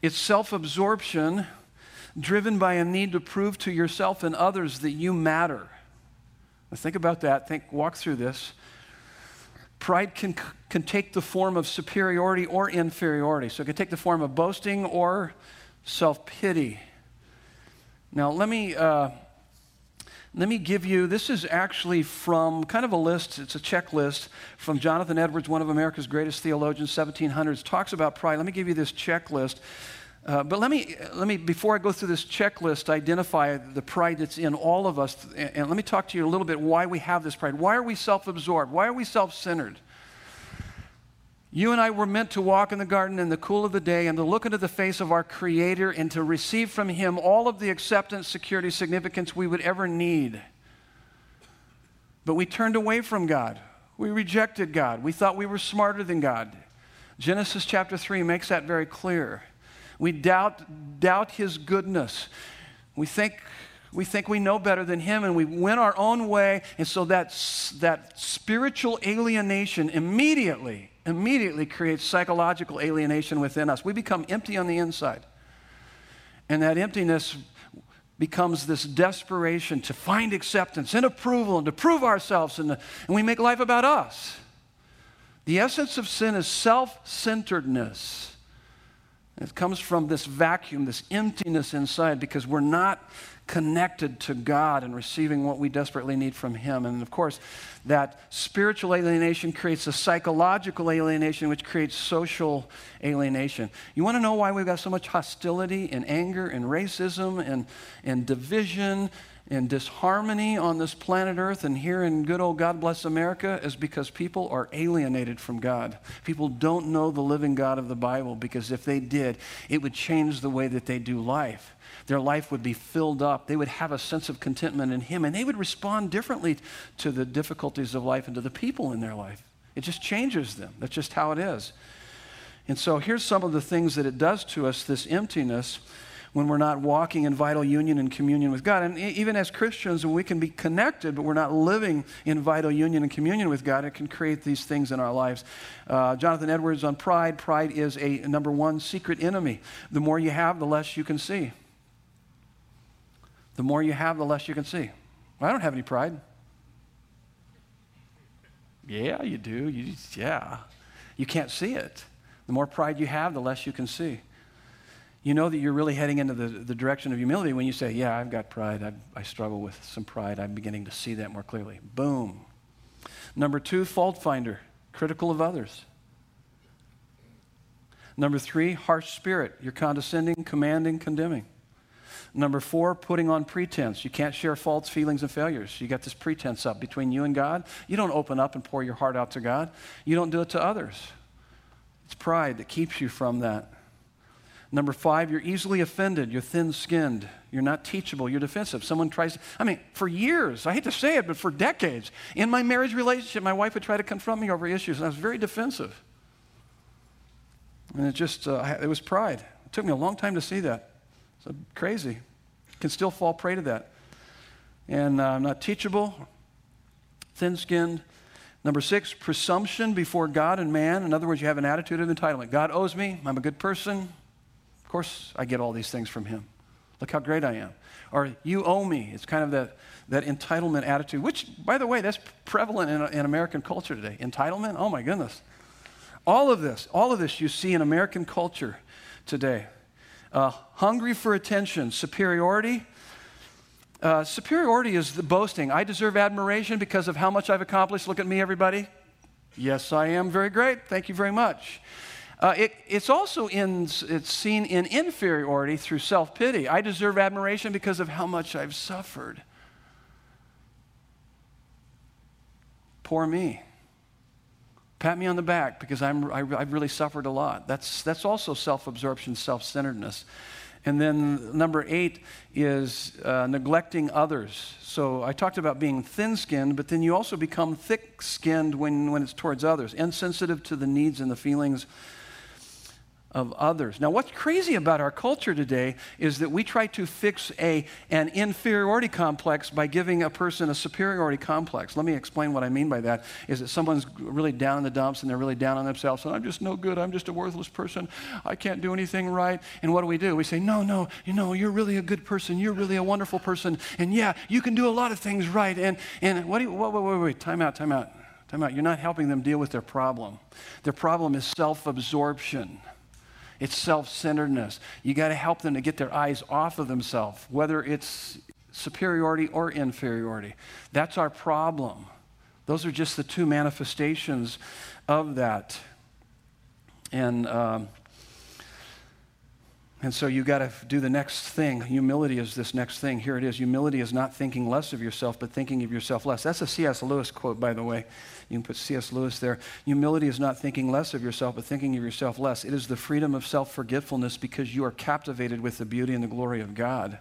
it's self absorption driven by a need to prove to yourself and others that you matter. Think about that. Think, walk through this. Pride can, can take the form of superiority or inferiority. So it can take the form of boasting or self pity. Now, let me, uh, let me give you this is actually from kind of a list, it's a checklist from Jonathan Edwards, one of America's greatest theologians, 1700s, talks about pride. Let me give you this checklist. Uh, but let me, let me, before I go through this checklist, identify the pride that's in all of us. And, and let me talk to you a little bit why we have this pride. Why are we self absorbed? Why are we self centered? You and I were meant to walk in the garden in the cool of the day and to look into the face of our Creator and to receive from Him all of the acceptance, security, significance we would ever need. But we turned away from God. We rejected God. We thought we were smarter than God. Genesis chapter 3 makes that very clear. We doubt, doubt His goodness. We think, we think we know better than Him and we went our own way. And so that, that spiritual alienation immediately immediately creates psychological alienation within us. We become empty on the inside. And that emptiness becomes this desperation to find acceptance and approval and to prove ourselves, and, and we make life about us. The essence of sin is self centeredness. It comes from this vacuum, this emptiness inside, because we're not connected to God and receiving what we desperately need from Him. And of course, that spiritual alienation creates a psychological alienation, which creates social alienation. You want to know why we've got so much hostility and anger and racism and, and division and disharmony on this planet Earth and here in good old God bless America is because people are alienated from God. People don't know the living God of the Bible because if they did, it would change the way that they do life. Their life would be filled up. They would have a sense of contentment in Him, and they would respond differently to the difficulties of life and to the people in their life. It just changes them. That's just how it is. And so here's some of the things that it does to us this emptiness when we're not walking in vital union and communion with God. And even as Christians, when we can be connected, but we're not living in vital union and communion with God, it can create these things in our lives. Uh, Jonathan Edwards on pride pride is a number one secret enemy. The more you have, the less you can see. The more you have, the less you can see. Well, I don't have any pride. Yeah, you do. You, yeah. You can't see it. The more pride you have, the less you can see you know that you're really heading into the, the direction of humility when you say, Yeah, I've got pride. I, I struggle with some pride. I'm beginning to see that more clearly. Boom. Number two, fault finder, critical of others. Number three, harsh spirit. You're condescending, commanding, condemning. Number four, putting on pretense. You can't share faults, feelings, and failures. You got this pretense up between you and God. You don't open up and pour your heart out to God. You don't do it to others. It's pride that keeps you from that. Number five, you're easily offended. You're thin skinned. You're not teachable. You're defensive. Someone tries, to, I mean, for years, I hate to say it, but for decades, in my marriage relationship, my wife would try to confront me over issues, and I was very defensive. And it just, uh, it was pride. It took me a long time to see that. It's crazy. Can still fall prey to that. And uh, I'm not teachable, thin skinned. Number six, presumption before God and man. In other words, you have an attitude of entitlement. God owes me. I'm a good person Of course I get all these things from him. Look how great I am. Or you owe me. It's kind of that, that entitlement attitude, which, by the way, that's prevalent in, in American culture today. Entitlement? Oh my goodness. All of this, all of this you see in American culture today. Uh, hungry for attention, superiority. Uh, superiority is the boasting. I deserve admiration because of how much I've accomplished. Look at me, everybody. Yes, I am very great. Thank you very much. Uh, it, it's also in, it's seen in inferiority through self pity. I deserve admiration because of how much I've suffered. Poor me. Pat me on the back because I'm, I, have really suffered a lot. That's, that's also self absorption, self centeredness. And then number eight is uh, neglecting others. So I talked about being thin skinned, but then you also become thick skinned when, when it's towards others, insensitive to the needs and the feelings of others. Now, what's crazy about our culture today is that we try to fix a, an inferiority complex by giving a person a superiority complex. Let me explain what I mean by that. Is that someone's really down in the dumps and they're really down on themselves, and I'm just no good, I'm just a worthless person, I can't do anything right. And what do we do? We say, No, no, you know, you're really a good person, you're really a wonderful person, and yeah, you can do a lot of things right. And, and what do you, wait, wait, wait, time out, time out, time out. You're not helping them deal with their problem. Their problem is self absorption. It's self centeredness. You got to help them to get their eyes off of themselves, whether it's superiority or inferiority. That's our problem. Those are just the two manifestations of that. And, um, and so you got to do the next thing. Humility is this next thing. Here it is. Humility is not thinking less of yourself, but thinking of yourself less. That's a C.S. Lewis quote, by the way. You can put C.S. Lewis there. Humility is not thinking less of yourself, but thinking of yourself less. It is the freedom of self forgetfulness because you are captivated with the beauty and the glory of God.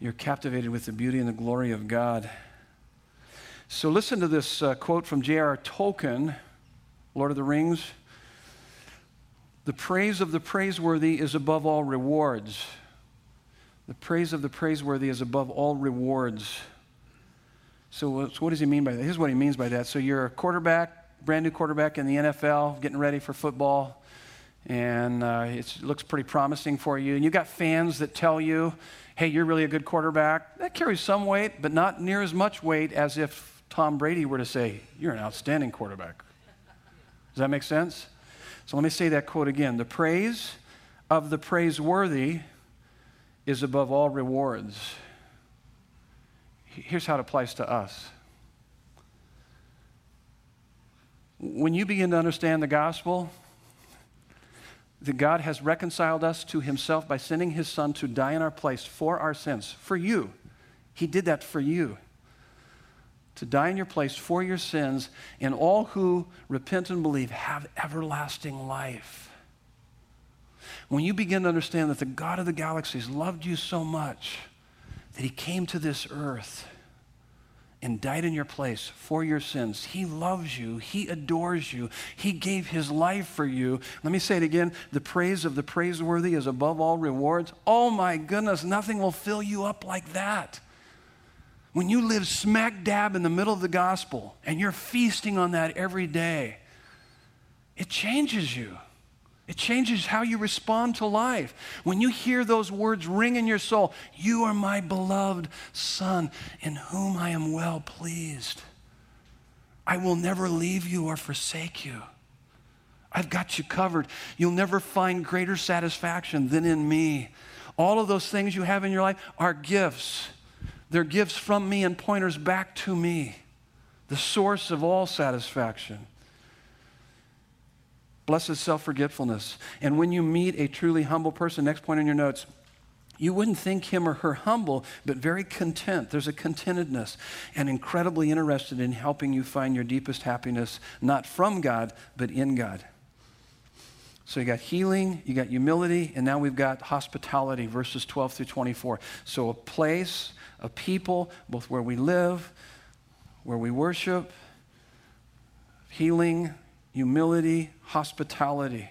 You're captivated with the beauty and the glory of God. So listen to this uh, quote from J.R. Tolkien, Lord of the Rings. The praise of the praiseworthy is above all rewards. The praise of the praiseworthy is above all rewards. So, so, what does he mean by that? Here's what he means by that. So, you're a quarterback, brand new quarterback in the NFL, getting ready for football, and uh, it looks pretty promising for you. And you've got fans that tell you, hey, you're really a good quarterback. That carries some weight, but not near as much weight as if Tom Brady were to say, you're an outstanding quarterback. Does that make sense? So, let me say that quote again. The praise of the praiseworthy is above all rewards. Here's how it applies to us. When you begin to understand the gospel, that God has reconciled us to himself by sending his son to die in our place for our sins, for you, He did that for you to die in your place for your sins, and all who repent and believe have everlasting life. When you begin to understand that the God of the galaxies loved you so much that he came to this earth and died in your place for your sins. He loves you. He adores you. He gave his life for you. Let me say it again the praise of the praiseworthy is above all rewards. Oh my goodness, nothing will fill you up like that. When you live smack dab in the middle of the gospel and you're feasting on that every day, it changes you. It changes how you respond to life. When you hear those words ring in your soul, You are my beloved Son, in whom I am well pleased. I will never leave you or forsake you. I've got you covered. You'll never find greater satisfaction than in me. All of those things you have in your life are gifts. They're gifts from me and pointers back to me, the source of all satisfaction. Blessed self forgetfulness. And when you meet a truly humble person, next point in your notes, you wouldn't think him or her humble, but very content. There's a contentedness and incredibly interested in helping you find your deepest happiness, not from God, but in God. So you got healing, you got humility, and now we've got hospitality, verses 12 through 24. So a place a people, both where we live, where we worship, healing, humility, hospitality.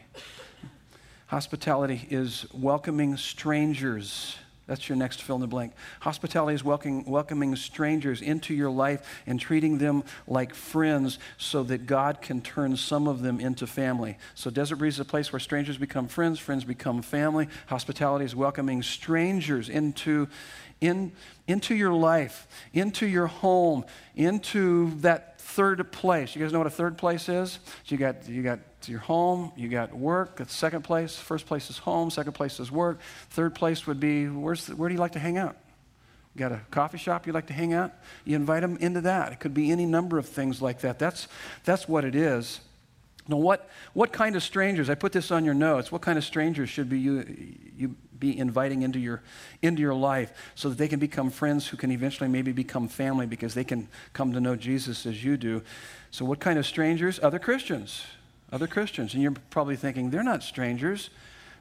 Hospitality is welcoming strangers. That's your next fill in the blank. Hospitality is welcoming, welcoming strangers into your life and treating them like friends so that God can turn some of them into family. So, Desert Breeze is a place where strangers become friends, friends become family. Hospitality is welcoming strangers into, in, into your life, into your home, into that third place. You guys know what a third place is? So you got, you got your home, you got work. That's second place. First place is home, second place is work. Third place would be where's the, where do you like to hang out? You got a coffee shop you like to hang out? You invite them into that. It could be any number of things like that. That's, that's what it is. Now, what, what kind of strangers, I put this on your notes, what kind of strangers should be you, you be inviting into your, into your life so that they can become friends who can eventually maybe become family because they can come to know Jesus as you do? So, what kind of strangers? Other Christians. Other Christians. And you're probably thinking, they're not strangers.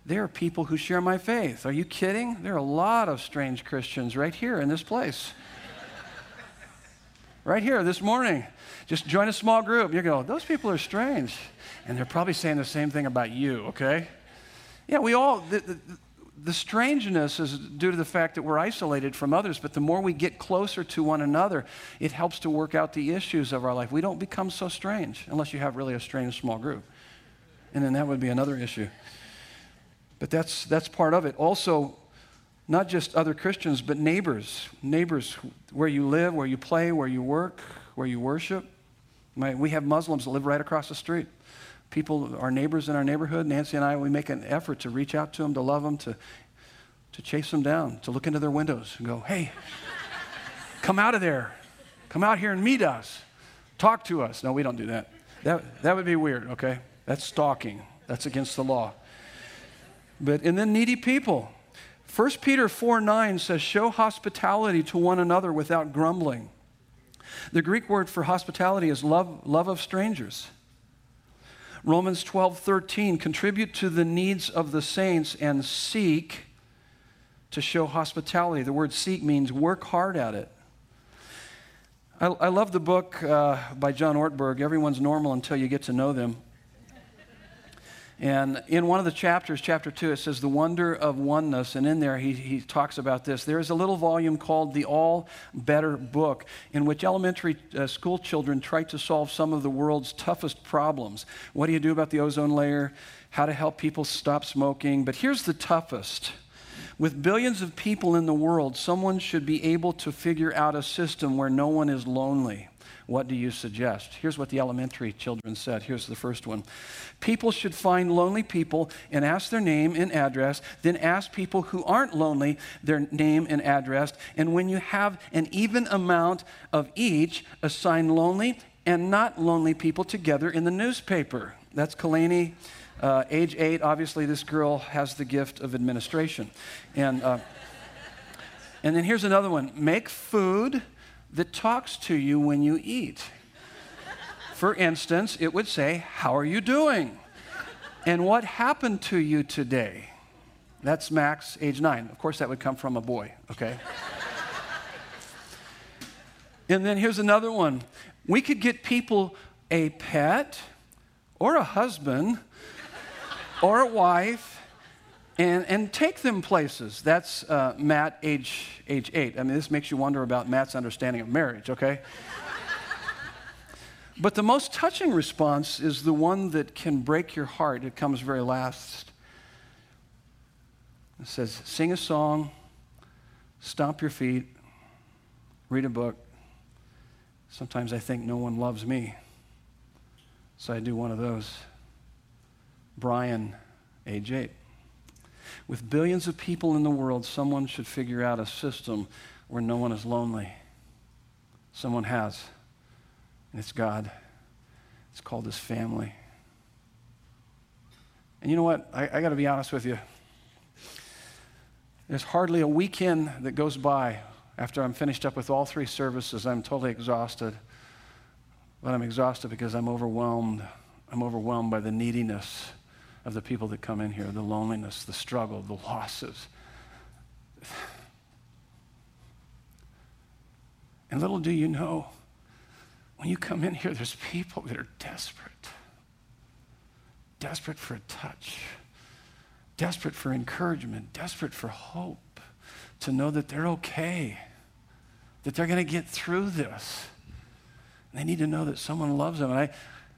They are people who share my faith. Are you kidding? There are a lot of strange Christians right here in this place. *laughs* right here this morning. Just join a small group. You go, those people are strange. And they're probably saying the same thing about you, okay? Yeah, we all, the, the, the, strangeness is due to the fact that we're isolated from others, but the more we get closer to one another, it helps to work out the issues of our life. We don't become so strange unless you have really a strange small group. And then that would be another issue. But that's, that's part of it. Also, not just other Christians, but neighbors. Neighbors where you live, where you play, where you work, where you worship. We have Muslims that live right across the street. People, our neighbors in our neighborhood, Nancy and I, we make an effort to reach out to them, to love them, to, to chase them down, to look into their windows and go, hey, come out of there. Come out here and meet us. Talk to us. No, we don't do that. That, that would be weird, okay? That's stalking. That's against the law. But, and then needy people. 1 Peter 4 9 says, Show hospitality to one another without grumbling. The Greek word for hospitality is love, love of strangers. Romans 12, 13, contribute to the needs of the saints and seek to show hospitality. The word seek means work hard at it. I, I love the book uh, by John Ortberg, Everyone's Normal Until You Get to Know Them. And in one of the chapters, chapter two, it says the wonder of oneness. And in there, he, he talks about this. There is a little volume called The All Better Book, in which elementary uh, school children try to solve some of the world's toughest problems. What do you do about the ozone layer? How to help people stop smoking. But here's the toughest. With billions of people in the world, someone should be able to figure out a system where no one is lonely. What do you suggest? Here's what the elementary children said. Here's the first one People should find lonely people and ask their name and address, then ask people who aren't lonely their name and address. And when you have an even amount of each, assign lonely and not lonely people together in the newspaper. That's Kalani. Uh, age eight, obviously, this girl has the gift of administration. And. Uh, And then here's another one make food that talks to you when you eat. For instance, it would say, How are you doing? And what happened to you today? That's Max, age nine. Of course, that would come from a boy, okay? and then here's another one. We could get people a pet or a husband or a wife and, and take them places. That's uh, Matt, age, age eight. I mean, this makes you wonder about Matt's understanding of marriage, okay? *laughs* but the most touching response is the one that can break your heart. It comes very last. It says, Sing a song, stomp your feet, read a book. Sometimes I think no one loves me, so I do one of those. Brian, age eight. With billions of people in the world, someone should figure out a system where no one is lonely. Someone has, and it's God. It's called His family. And you know what? I, I got to be honest with you. There's hardly a weekend that goes by after I'm finished up with all three services. I'm totally exhausted. But I'm exhausted because I'm overwhelmed. I'm overwhelmed by the neediness of the people that come in here the loneliness, the struggle, the losses. And little do you know, when you come in here, there's people that are desperate, desperate for a touch desperate for encouragement, desperate for hope, to know that they're okay, that they're going to get through this. They need to know that someone loves them. And I,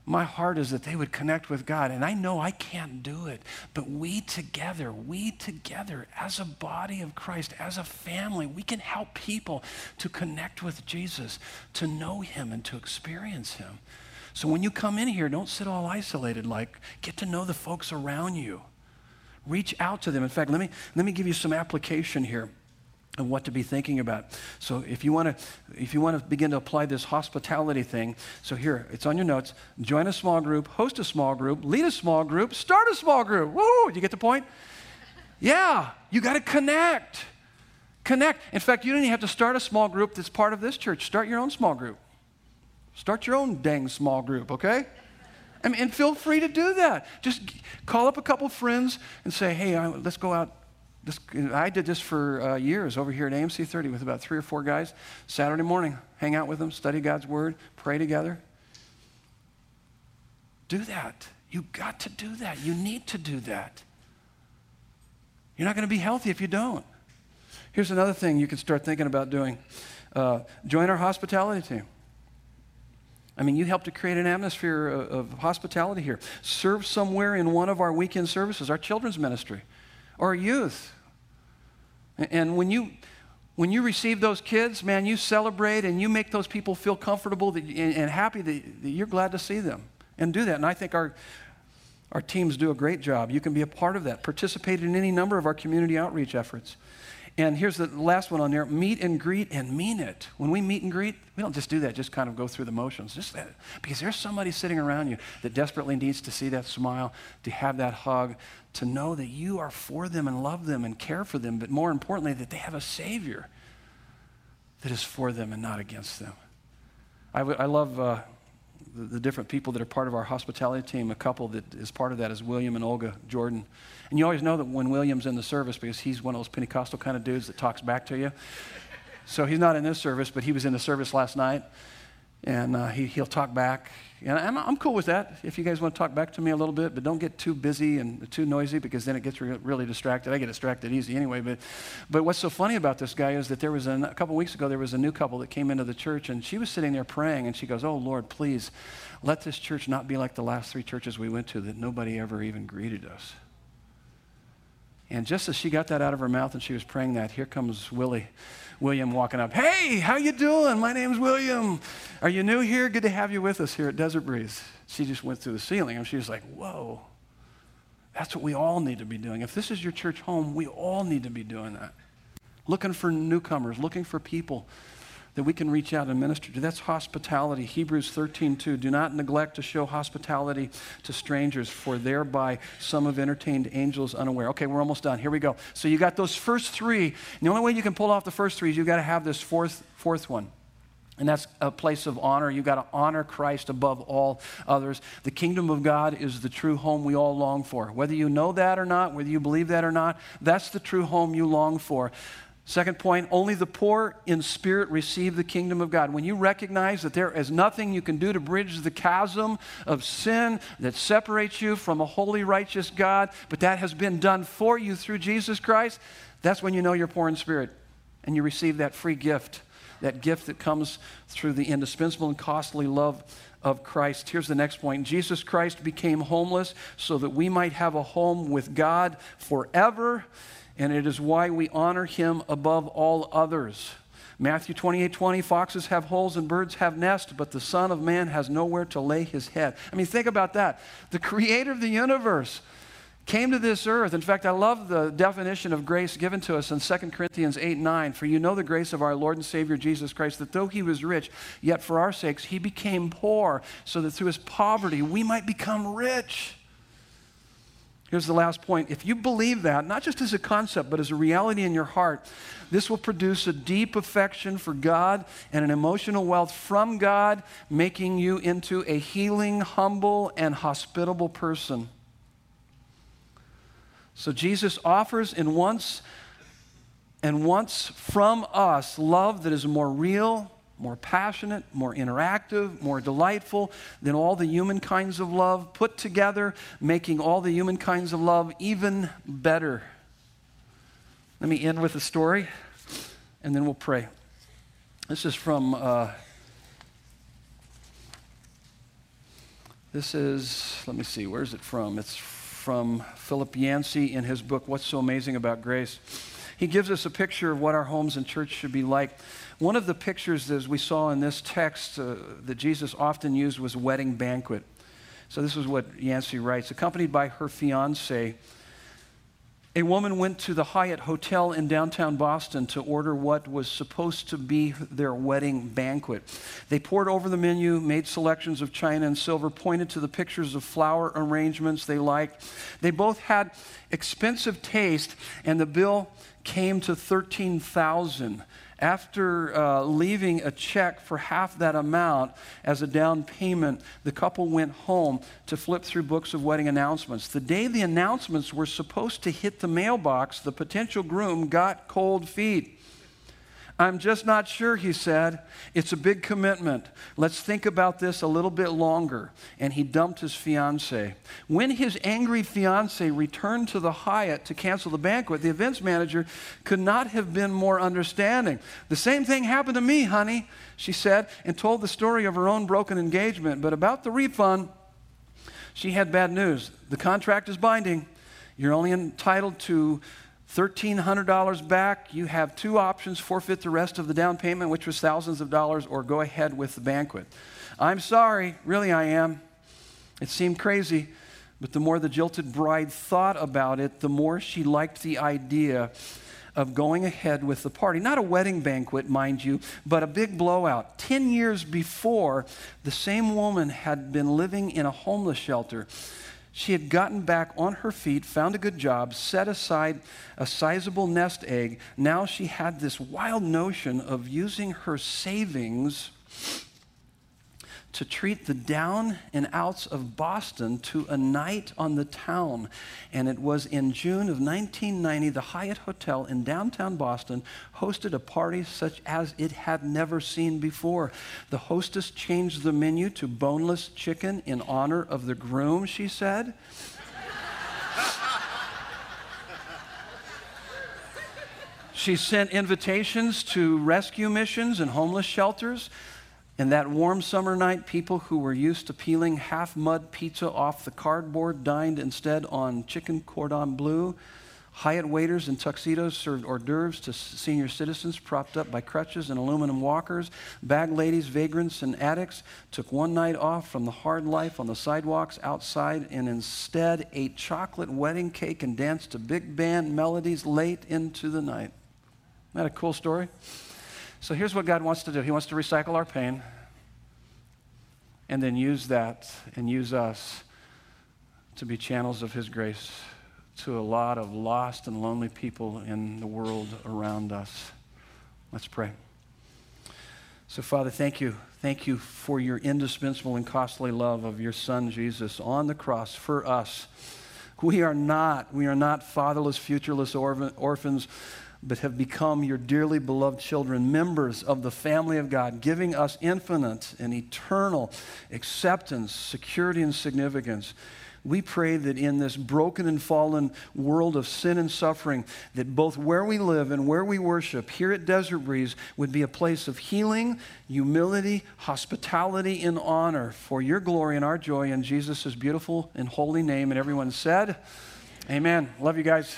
my heart is that they would connect with God. And I know I can't do it, but we together, we together, as a body of Christ, as a family, we can help people to connect with Jesus, to know Him, and to experience Him. So when you come in here, don't sit all isolated. Like, get to know the folks around you. Reach out to them. In fact, let me, let me give you some application here of what to be thinking about. So if you want to if you want to begin to apply this hospitality thing, so here, it's on your notes. Join a small group, host a small group, lead a small group, start a small group. Woo! You get the point? Yeah, you got to connect. Connect. In fact, you don't even have to start a small group that's part of this church. Start your own small group. Start your own dang small group, okay? I mean, and feel free to do that. Just call up a couple friends and say, hey, let's go out. This, I did this for uh, years over here at AMC 30 with about three or four guys. Saturday morning, hang out with them, study God's Word, pray together. Do that. You got to do that. You need to do that. You're not going to be healthy if you don't. Here's another thing you can start thinking about doing uh, join our hospitality team. I mean, you help to create an atmosphere of, of, hospitality here. Serve somewhere in one of our weekend services, our children's ministry, or our youth. And when you when you receive those kids, man, you celebrate and you make those people feel comfortable that, and, and happy that, that you're glad to see them and do that. And I think our our teams do a great job. You can be a part of that. Participate in any number of our community outreach efforts. And here's the last one on there meet and greet and mean it. When we meet and greet, we don't just do that, just kind of go through the motions. Just that, because there's somebody sitting around you that desperately needs to see that smile, to have that hug, to know that you are for them and love them and care for them, but more importantly, that they have a Savior that is for them and not against them. I, w- I love uh, the, the different people that are part of our hospitality team. A couple that is part of that is William and Olga Jordan. And you always know that when William's in the service because he's one of those Pentecostal kind of dudes that talks back to you. So he's not in this service, but he was in the service last night. And uh, he, he'll talk back. And I'm, I'm cool with that if you guys want to talk back to me a little bit, but don't get too busy and too noisy because then it gets re- really distracted. I get distracted easy anyway. But, but what's so funny about this guy is that there was a, a couple weeks ago, there was a new couple that came into the church and she was sitting there praying and she goes, Oh, Lord, please let this church not be like the last three churches we went to that nobody ever even greeted us. And just as she got that out of her mouth and she was praying that, here comes Willie, William walking up. Hey, how you doing? My name's William. Are you new here? Good to have you with us here at Desert Breeze. She just went through the ceiling and she was like, whoa. That's what we all need to be doing. If this is your church home, we all need to be doing that. Looking for newcomers, looking for people that we can reach out and minister to. That's hospitality. Hebrews 13, 2. Do not neglect to show hospitality to strangers, for thereby some have entertained angels unaware. Okay, we're almost done. Here we go. So you got those first three. And the only way you can pull off the first three is you've got to have this fourth, fourth one. And that's a place of honor. You've got to honor Christ above all others. The kingdom of God is the true home we all long for. Whether you know that or not, whether you believe that or not, that's the true home you long for. Second point, only the poor in spirit receive the kingdom of God. When you recognize that there is nothing you can do to bridge the chasm of sin that separates you from a holy, righteous God, but that has been done for you through Jesus Christ, that's when you know you're poor in spirit and you receive that free gift, that gift that comes through the indispensable and costly love of Christ. Here's the next point Jesus Christ became homeless so that we might have a home with God forever and it is why we honor him above all others. Matthew 28 20, foxes have holes and birds have nests, but the Son of Man has nowhere to lay his head. I mean, think about that. The creator of the universe came to this earth. In fact, I love the definition of grace given to us in 2 Corinthians 8 9. For you know the grace of our Lord and Savior Jesus Christ, that though he was rich, yet for our sakes he became poor, so that through his poverty we might become rich. Here's the last point. If you believe that, not just as a concept, but as a reality in your heart, this will produce a deep affection for God and an emotional wealth from God, making you into a healing, humble, and hospitable person. So Jesus offers and wants and wants from us love that is more real, more passionate, more interactive, more delightful than all the human kinds of love put together, making all the human kinds of love even better. Let me end with a story, and then we'll pray. This is from. Uh, this is, let me see, where's it from? It's from Philip Yancey in his book, What's So Amazing About Grace. He gives us a picture of what our homes and church should be like. One of the pictures, as we saw in this text, uh, that Jesus often used was wedding banquet. So this is what Yancey writes. Accompanied by her fiance, a woman went to the Hyatt Hotel in downtown Boston to order what was supposed to be their wedding banquet. They poured over the menu, made selections of china and silver, pointed to the pictures of flower arrangements they liked. They both had expensive taste, and the bill came to 13,000 after uh, leaving a check for half that amount as a down payment, the couple went home to flip through books of wedding announcements. The day the announcements were supposed to hit the mailbox, the potential groom got cold feet. I'm just not sure, he said. It's a big commitment. Let's think about this a little bit longer. And he dumped his fiance. When his angry fiance returned to the Hyatt to cancel the banquet, the events manager could not have been more understanding. The same thing happened to me, honey, she said, and told the story of her own broken engagement. But about the refund, she had bad news. The contract is binding. You're only entitled to $1,300 back, you have two options forfeit the rest of the down payment, which was thousands of dollars, or go ahead with the banquet. I'm sorry, really, I am. It seemed crazy, but the more the jilted bride thought about it, the more she liked the idea of going ahead with the party. Not a wedding banquet, mind you, but a big blowout. Ten years before, the same woman had been living in a homeless shelter. She had gotten back on her feet, found a good job, set aside a sizable nest egg. Now she had this wild notion of using her savings to treat the down and outs of Boston to a night on the town. And it was in June of 1990, the Hyatt Hotel in downtown Boston hosted a party such as it had never seen before. The hostess changed the menu to boneless chicken in honor of the groom, she said. She sent invitations to rescue missions and homeless shelters. And that warm summer night, people who were used to peeling half mud pizza off the cardboard dined instead on chicken cordon bleu. Hyatt waiters in tuxedos served hors d'oeuvres to senior citizens propped up by crutches and aluminum walkers. Bag ladies, vagrants, and addicts took one night off from the hard life on the sidewalks outside and instead ate chocolate wedding cake and danced to big band melodies late into the night. Isn't that a cool story? So here's what God wants to do He wants to recycle our pain and then use that and use us to be channels of His grace to a lot of lost and lonely people in the world around us. Let's pray. So, Father, thank you. Thank you for your indispensable and costly love of your Son, Jesus, on the cross for us. We are not, we are not fatherless, futureless orphans, but have become your dearly beloved children, members of the family of God, giving us infinite and eternal acceptance, security, and significance. We pray that in this broken and fallen world of sin and suffering, that both where we live and where we worship here at Desert Breeze would be a place of healing, humility, hospitality, and honor for your glory and our joy in Jesus' beautiful and holy name. And everyone said, Amen. Love you guys.